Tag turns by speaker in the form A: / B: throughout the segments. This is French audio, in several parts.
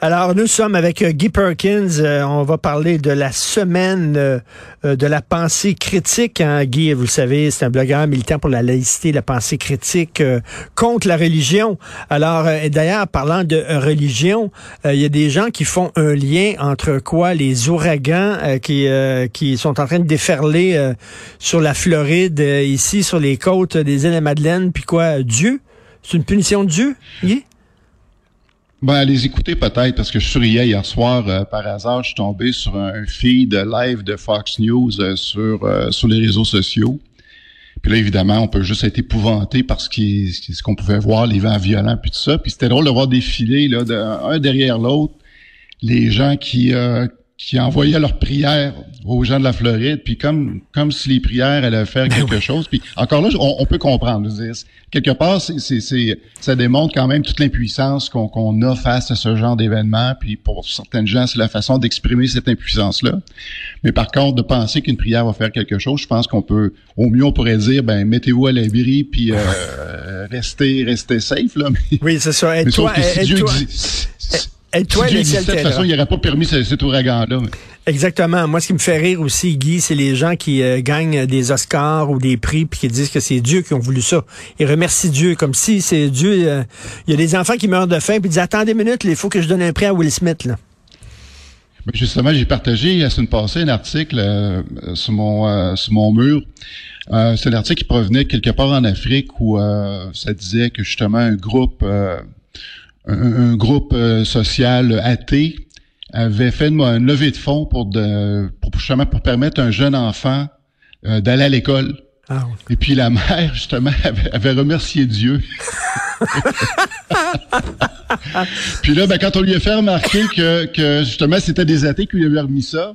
A: Alors, nous sommes avec euh, Guy Perkins. Euh, on va parler de la semaine euh, de la pensée critique. Hein. Guy, vous le savez, c'est un blogueur militant pour la laïcité, la pensée critique contre la religion. Alors, d'ailleurs, parlant de religion, il y a des gens qui font un lien entre quoi? Les ouragans qui, qui sont en train de déferler sur la Floride, ici, sur les côtes des îles de Madeleine, puis quoi, Dieu? C'est une punition de Dieu?
B: Ben, les écouter peut-être, parce que je souriais hier soir, euh, par hasard, je suis tombé sur un feed live de Fox News euh, sur, euh, sur les réseaux sociaux. Puis là, évidemment, on peut juste être épouvanté parce ce ce qu'on pouvait voir, les vents violents, puis tout ça. Puis c'était drôle de voir défiler, là, un derrière l'autre, les gens qui, qui envoyaient leurs prières aux gens de la Floride, puis comme comme si les prières allaient faire ben quelque chose. Puis encore là, on, peut comprendre. Dire, quelque part, c'est, c'est, ça démontre quand même toute l'impuissance qu'on, qu'on a face à ce genre d'événement. Puis pour certaines gens, c'est la façon d'exprimer cette impuissance-là. Mais par contre, de penser qu'une prière va faire quelque chose, je pense qu'on peut, au mieux, on pourrait dire, ben mettez-vous à l'abri, puis euh, restez, restez safe là.
A: oui, c'est ça. Et toi,
B: et toi, si Dieu de toute façon, il n'aurait pas permis cet ouragan-là.
A: Exactement. Moi, ce qui me fait rire aussi, Guy, c'est les gens qui euh, gagnent des Oscars ou des prix puis qui disent que c'est Dieu qui ont voulu ça. Ils remercient Dieu comme si c'est Dieu. Euh, il y a des enfants qui meurent de faim puis disent attendez une minute, il faut que je donne un prix à Will Smith là.
B: Ben, justement, j'ai partagé la semaine passée un article euh, sur mon sur mon mur. c'est l'article qui provenait quelque part en Afrique où ça disait que justement un groupe un, groupe euh, social athée avait fait une, levée de fonds pour, de, pour justement pour permettre à un jeune enfant euh, d'aller à l'école. Ah Et puis la mère, justement, avait, remercié Dieu. puis là, ben, quand on lui a fait remarquer que, que justement, c'était des athées qui lui avaient remis ça,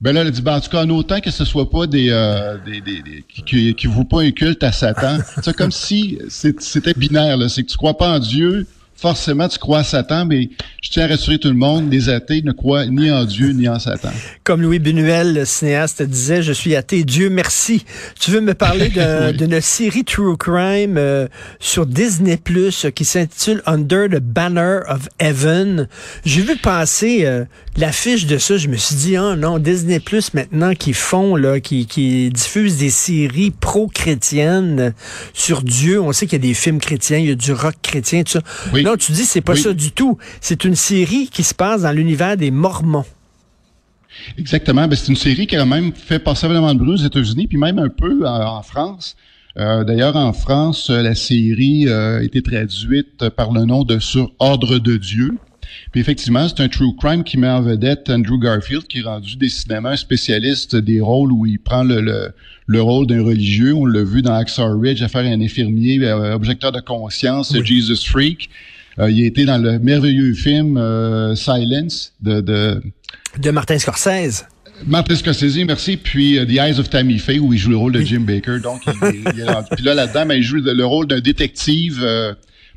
B: ben là, elle a dit, ben, en tout cas, en autant que ce soit pas des, euh, des, des, qui, qui, vous pas un culte à Satan. C'est comme si c'était binaire, là. C'est que tu crois pas en Dieu, forcément, tu crois à Satan, mais je tiens à rassurer tout le monde, les athées ne croient ni en Dieu ni en Satan.
A: Comme Louis Benuel, le cinéaste, disait, je suis athée, Dieu merci. Tu veux me parler d'une série True Crime euh, sur Disney Plus qui s'intitule Under the Banner of Heaven? J'ai vu passer euh, l'affiche de ça, je me suis dit, oh non, Disney Plus maintenant qui font, là, qui, qui diffusent des séries pro-chrétiennes sur Dieu. On sait qu'il y a des films chrétiens, il y a du rock chrétien, tout ça. Oui. Non, tu dis, c'est pas ça du tout. C'est une série qui se passe dans l'univers des Mormons.
B: Exactement. Ben, c'est une série qui a même fait passer vraiment de bruit aux États-Unis, puis même un peu en, France. Euh, d'ailleurs, en France, la série euh, a été traduite par le nom de Sur Ordre de Dieu. Puis effectivement, c'est un true crime qui met en vedette Andrew Garfield, qui est rendu décidément un spécialiste des rôles où il prend le, le, rôle d'un religieux. On l'a vu dans Axar Ridge, affaire un infirmier, euh, objecteur de conscience, Jesus Freak. Euh, il a été dans le merveilleux film euh, Silence de, de...
A: De Martin Scorsese.
B: Martin Scorsese, merci. Puis The Eyes of Tammy Faye, où il joue le rôle de Jim Baker. Donc, il, il est, puis là, là-dedans, ben, il joue le, rôle d'un détective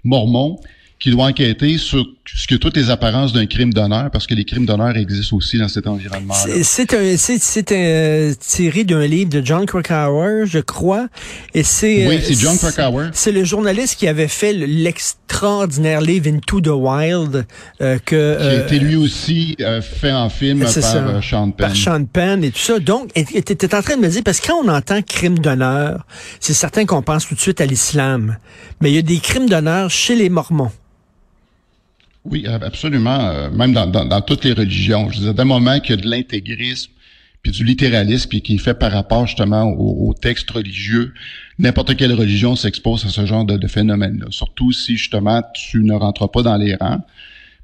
B: mormon qui doit enquêter sur ce que toutes les apparences d'un crime d'honneur, parce que les crimes d'honneur existent aussi dans cet environnement-là.
A: C'est un, c'est un tiré d'un livre de John Krakauer, je crois, et c'est.
B: Oui, c'est John Krakauer.
A: C'est le journaliste qui avait fait l'extraordinaire livre Into the Wild, euh, que.
B: Qui a été lui aussi euh, fait en film par euh, Sean Penn.
A: Par Sean Penn et tout ça. Donc, étais en train de me dire parce que quand on entend crime d'honneur, c'est certain qu'on pense tout de suite à l'islam, mais il y a des crimes d'honneur chez les Mormons.
B: Oui, absolument. Euh, même dans, toutes les religions. Je disais, d'un moment qu'il y a de l'intégrisme, puis du littéralisme, puis qui est fait par rapport justement au, texte religieux, n'importe quelle religion s'expose à ce genre de, phénomène-là. Surtout si justement tu ne rentres pas dans les rangs.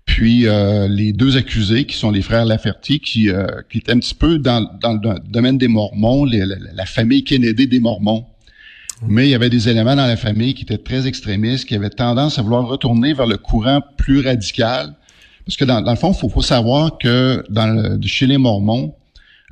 B: puis euh, les deux accusés, qui sont les frères Laferty, qui, euh, qui étaient un petit peu dans, dans le domaine des Mormons, la, famille Kennedy des Mormons. Mais il y avait des éléments dans la famille qui étaient très extrémistes, qui avaient tendance à vouloir retourner vers le courant plus radical. Parce que dans, le fond, il faut, savoir que dans le, chez les Mormons,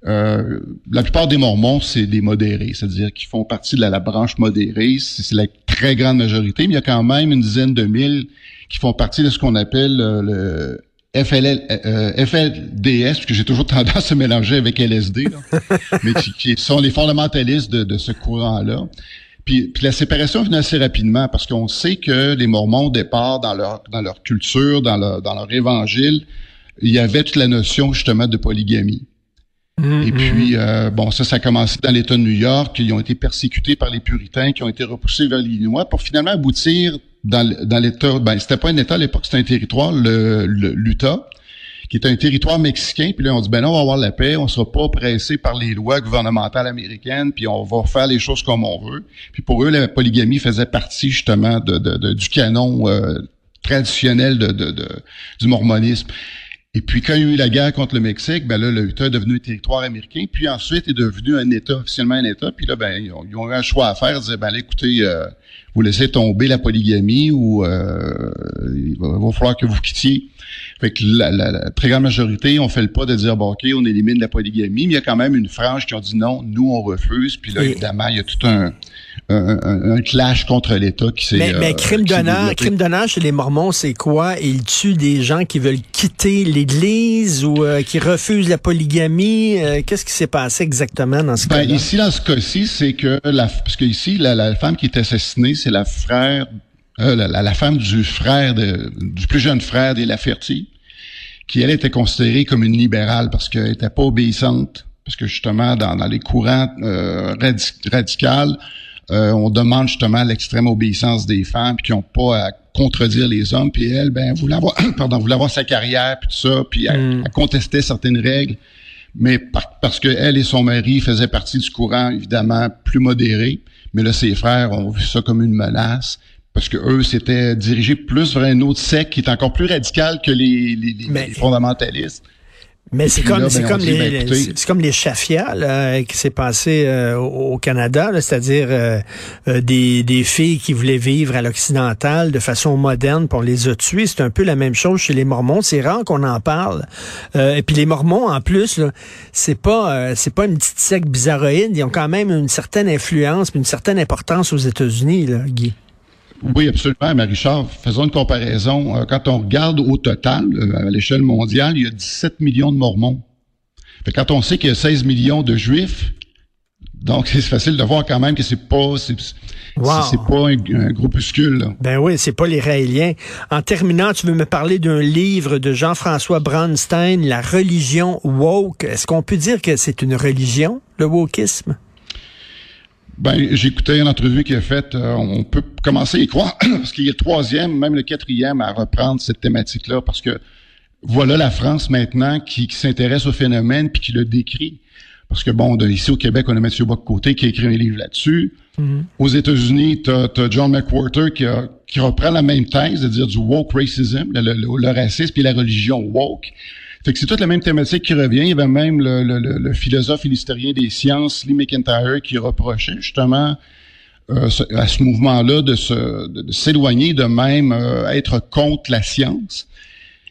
B: euh, la plupart des Mormons, c'est des modérés, c'est-à-dire qu'ils font partie de la, branche modérée. C'est la très grande majorité, mais il y a quand même une dizaine de mille qui font partie de ce qu'on appelle euh, le FLL, euh, FLDS, que j'ai toujours tendance à mélanger avec LSD, mais qui, sont les fondamentalistes de, ce courant-là. Puis, la séparation vient assez rapidement parce qu'on sait que les Mormons, au départ, dans leur, dans leur culture, dans leur, dans leur évangile, il y avait toute la notion justement de polygamie. Mm-hmm. Et puis, euh, bon, ça, ça a commencé dans l'État de New York. Ils ont été persécutés par les puritains, qui ont été repoussés vers l'Illinois pour finalement aboutir dans, dans l'État, ben c'était pas un État à l'époque, c'était un territoire, le, l'Utah, qui est un territoire mexicain. Puis là, on dit, ben non, on va avoir la paix, on sera pas pressé par les lois gouvernementales américaines, puis on va faire les choses comme on veut. Puis pour eux, la polygamie faisait partie justement de, du canon euh, traditionnel du mormonisme. Et puis, quand il y a eu la guerre contre le Mexique, ben là, le est devenu un territoire américain, puis ensuite est devenu un État, officiellement un État. Puis là, ben, ils ont, eu un choix à faire. Ils disaient, ben là, écoutez, euh, vous laissez tomber la polygamie ou euh, il, va, falloir que vous quittiez. Fait que la, très grande majorité, on fait le pas de dire, bon, OK, on élimine la polygamie, mais il y a quand même une frange qui ont dit non, nous, on refuse. Puis là, évidemment, il y a tout un, un, clash contre l'État qui s'est.
A: Mais, mais euh, crime d'honneur, crime d'honneur chez les Mormons, c'est quoi? Ils tuent des gens qui veulent quitter l'Église ou euh, qui refusent la polygamie. Euh, qu'est-ce qui s'est passé exactement dans ce
B: ben,
A: cas-là?
B: Ici, dans ce cas-ci, c'est que la, parce que ici, la, femme qui est assassinée, c'est la frère, la, femme du frère de, du plus jeune frère des Laferty, qui elle était considérée comme une libérale parce qu'elle était pas obéissante, parce que justement dans, dans les courants radicaux euh, on demande justement l'extrême obéissance des femmes, puis qui n'ont pas à contredire les hommes, puis elle, ben, voulait avoir, pardon, voulait avoir sa carrière, puis tout ça, puis elle, mm. contestait certaines règles, mais parce que elle et son mari faisaient partie du courant, évidemment, plus modéré, mais là, ses frères ont vu ça comme une menace, parce que eux, c'était dirigé plus vers un autre secte qui est encore plus radical que les, les, les fondamentalistes.
A: Mais c'est comme, c'est ben, comme, les, ben, c'est comme les chafia qui s'est passé euh, au Canada, c'est-à-dire euh, euh, des, des filles qui voulaient vivre à l'occidental de façon moderne, pour les a tuées. C'est un peu la même chose chez les Mormons. C'est rare qu'on en parle. et puis les Mormons, en plus, c'est pas c'est pas une petite secte bizarroïde. Ils ont quand même une certaine influence, une certaine importance aux États-Unis, là, Guy.
B: Oui, absolument, Marie-Charles. Faisons une comparaison. Euh, quand on regarde au total, euh, à l'échelle mondiale, il y a 17 millions de Mormons. quand on sait qu'il y a 16 millions de Juifs, donc c'est facile de voir quand même que c'est pas c'est pas un, groupuscule.
A: Ben oui, c'est pas les Raéliens. En terminant, tu veux me parler d'un livre de Jean-François Bronstein, La religion woke. Est-ce qu'on peut dire que c'est une religion, le wokisme?
B: Ben, j'ai écouté une entrevue qu'il a faite. Euh, on peut commencer à y croire, parce qu'il est le troisième, même le quatrième, à reprendre cette thématique-là, parce que voilà la France maintenant qui, s'intéresse au phénomène puis qui le décrit. Parce que bon, ici au Québec, on a Mathieu Bock-Côté qui a écrit un livre là-dessus. Mm-hmm. Aux États-Unis, tu as, John McWhorter qui, qui reprend la même thèse, c'est-à-dire du woke racism, le, le racisme et la religion woke. Fait que c'est toute la même thématique qui revient. Il y avait même le, le, le philosophe et l'historien des sciences, Lee McIntyre, qui reprochait justement euh, à ce mouvement-là de, s'éloigner, de, même euh, être contre la science.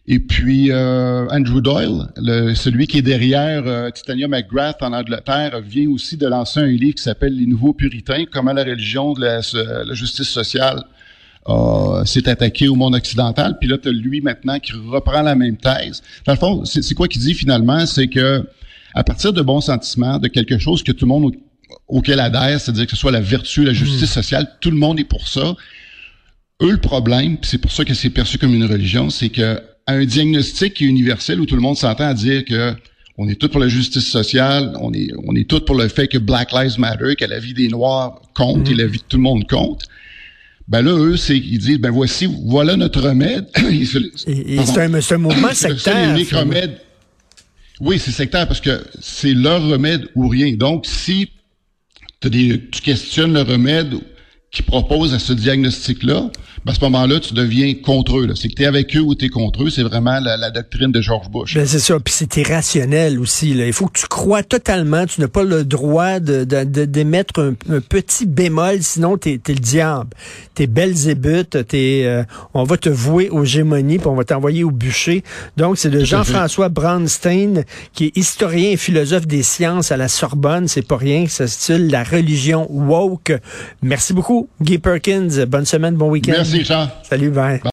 B: Et puis euh, Andrew Doyle, le, celui qui est derrière Titania McGrath en Angleterre, vient aussi de lancer un livre qui s'appelle Les Nouveaux Puritains, comment la religion de la justice sociale s'est attaqué au monde occidental, puis là, tu as lui maintenant qui reprend la même thèse. Dans le fond, c'est quoi qu'il dit finalement? C'est que à partir de bons sentiments, de quelque chose que tout le monde auquel adhère, c'est-à-dire que ce soit la vertu, la justice hmm. sociale, tout le monde est pour ça. Eux, le problème, c'est pour ça que c'est perçu comme une religion, c'est que un diagnostic qui est universel où tout le monde s'entend à dire que on est tous pour la justice sociale, on est on est tous pour le fait que Black Lives Matter, que la vie des Noirs compte et hmm. la vie de tout le monde compte. Ben là, eux, c'est ils disent, ben voici, voilà notre remède.
A: c'est un, un, mouvement sectaire.
B: C'est remède. Oui, c'est sectaire parce que c'est leur remède ou rien. Donc, si des, tu questionnes le remède qui propose à ce diagnostic-là, ben, à ce moment-là, tu deviens contre eux. C'est que tu es avec eux ou tu es contre eux. C'est vraiment la, doctrine de George Bush.
A: Ben, c'est ça. Puis c'est irrationnel aussi. Là. Il faut que tu crois totalement. Tu n'as pas le droit de, d'émettre un, petit bémol, sinon tu es, le diable. Tu es Belzébuth, t'es, euh, on va te vouer aux gémonies, puis on va t'envoyer au bûcher. Donc, c'est de Jean-François Braunstein, qui est historien et philosophe des sciences à la Sorbonne. C'est pas rien que ça style la religion woke. Merci beaucoup, Guy Perkins. Bonne semaine, bon week-end. Salut, bye.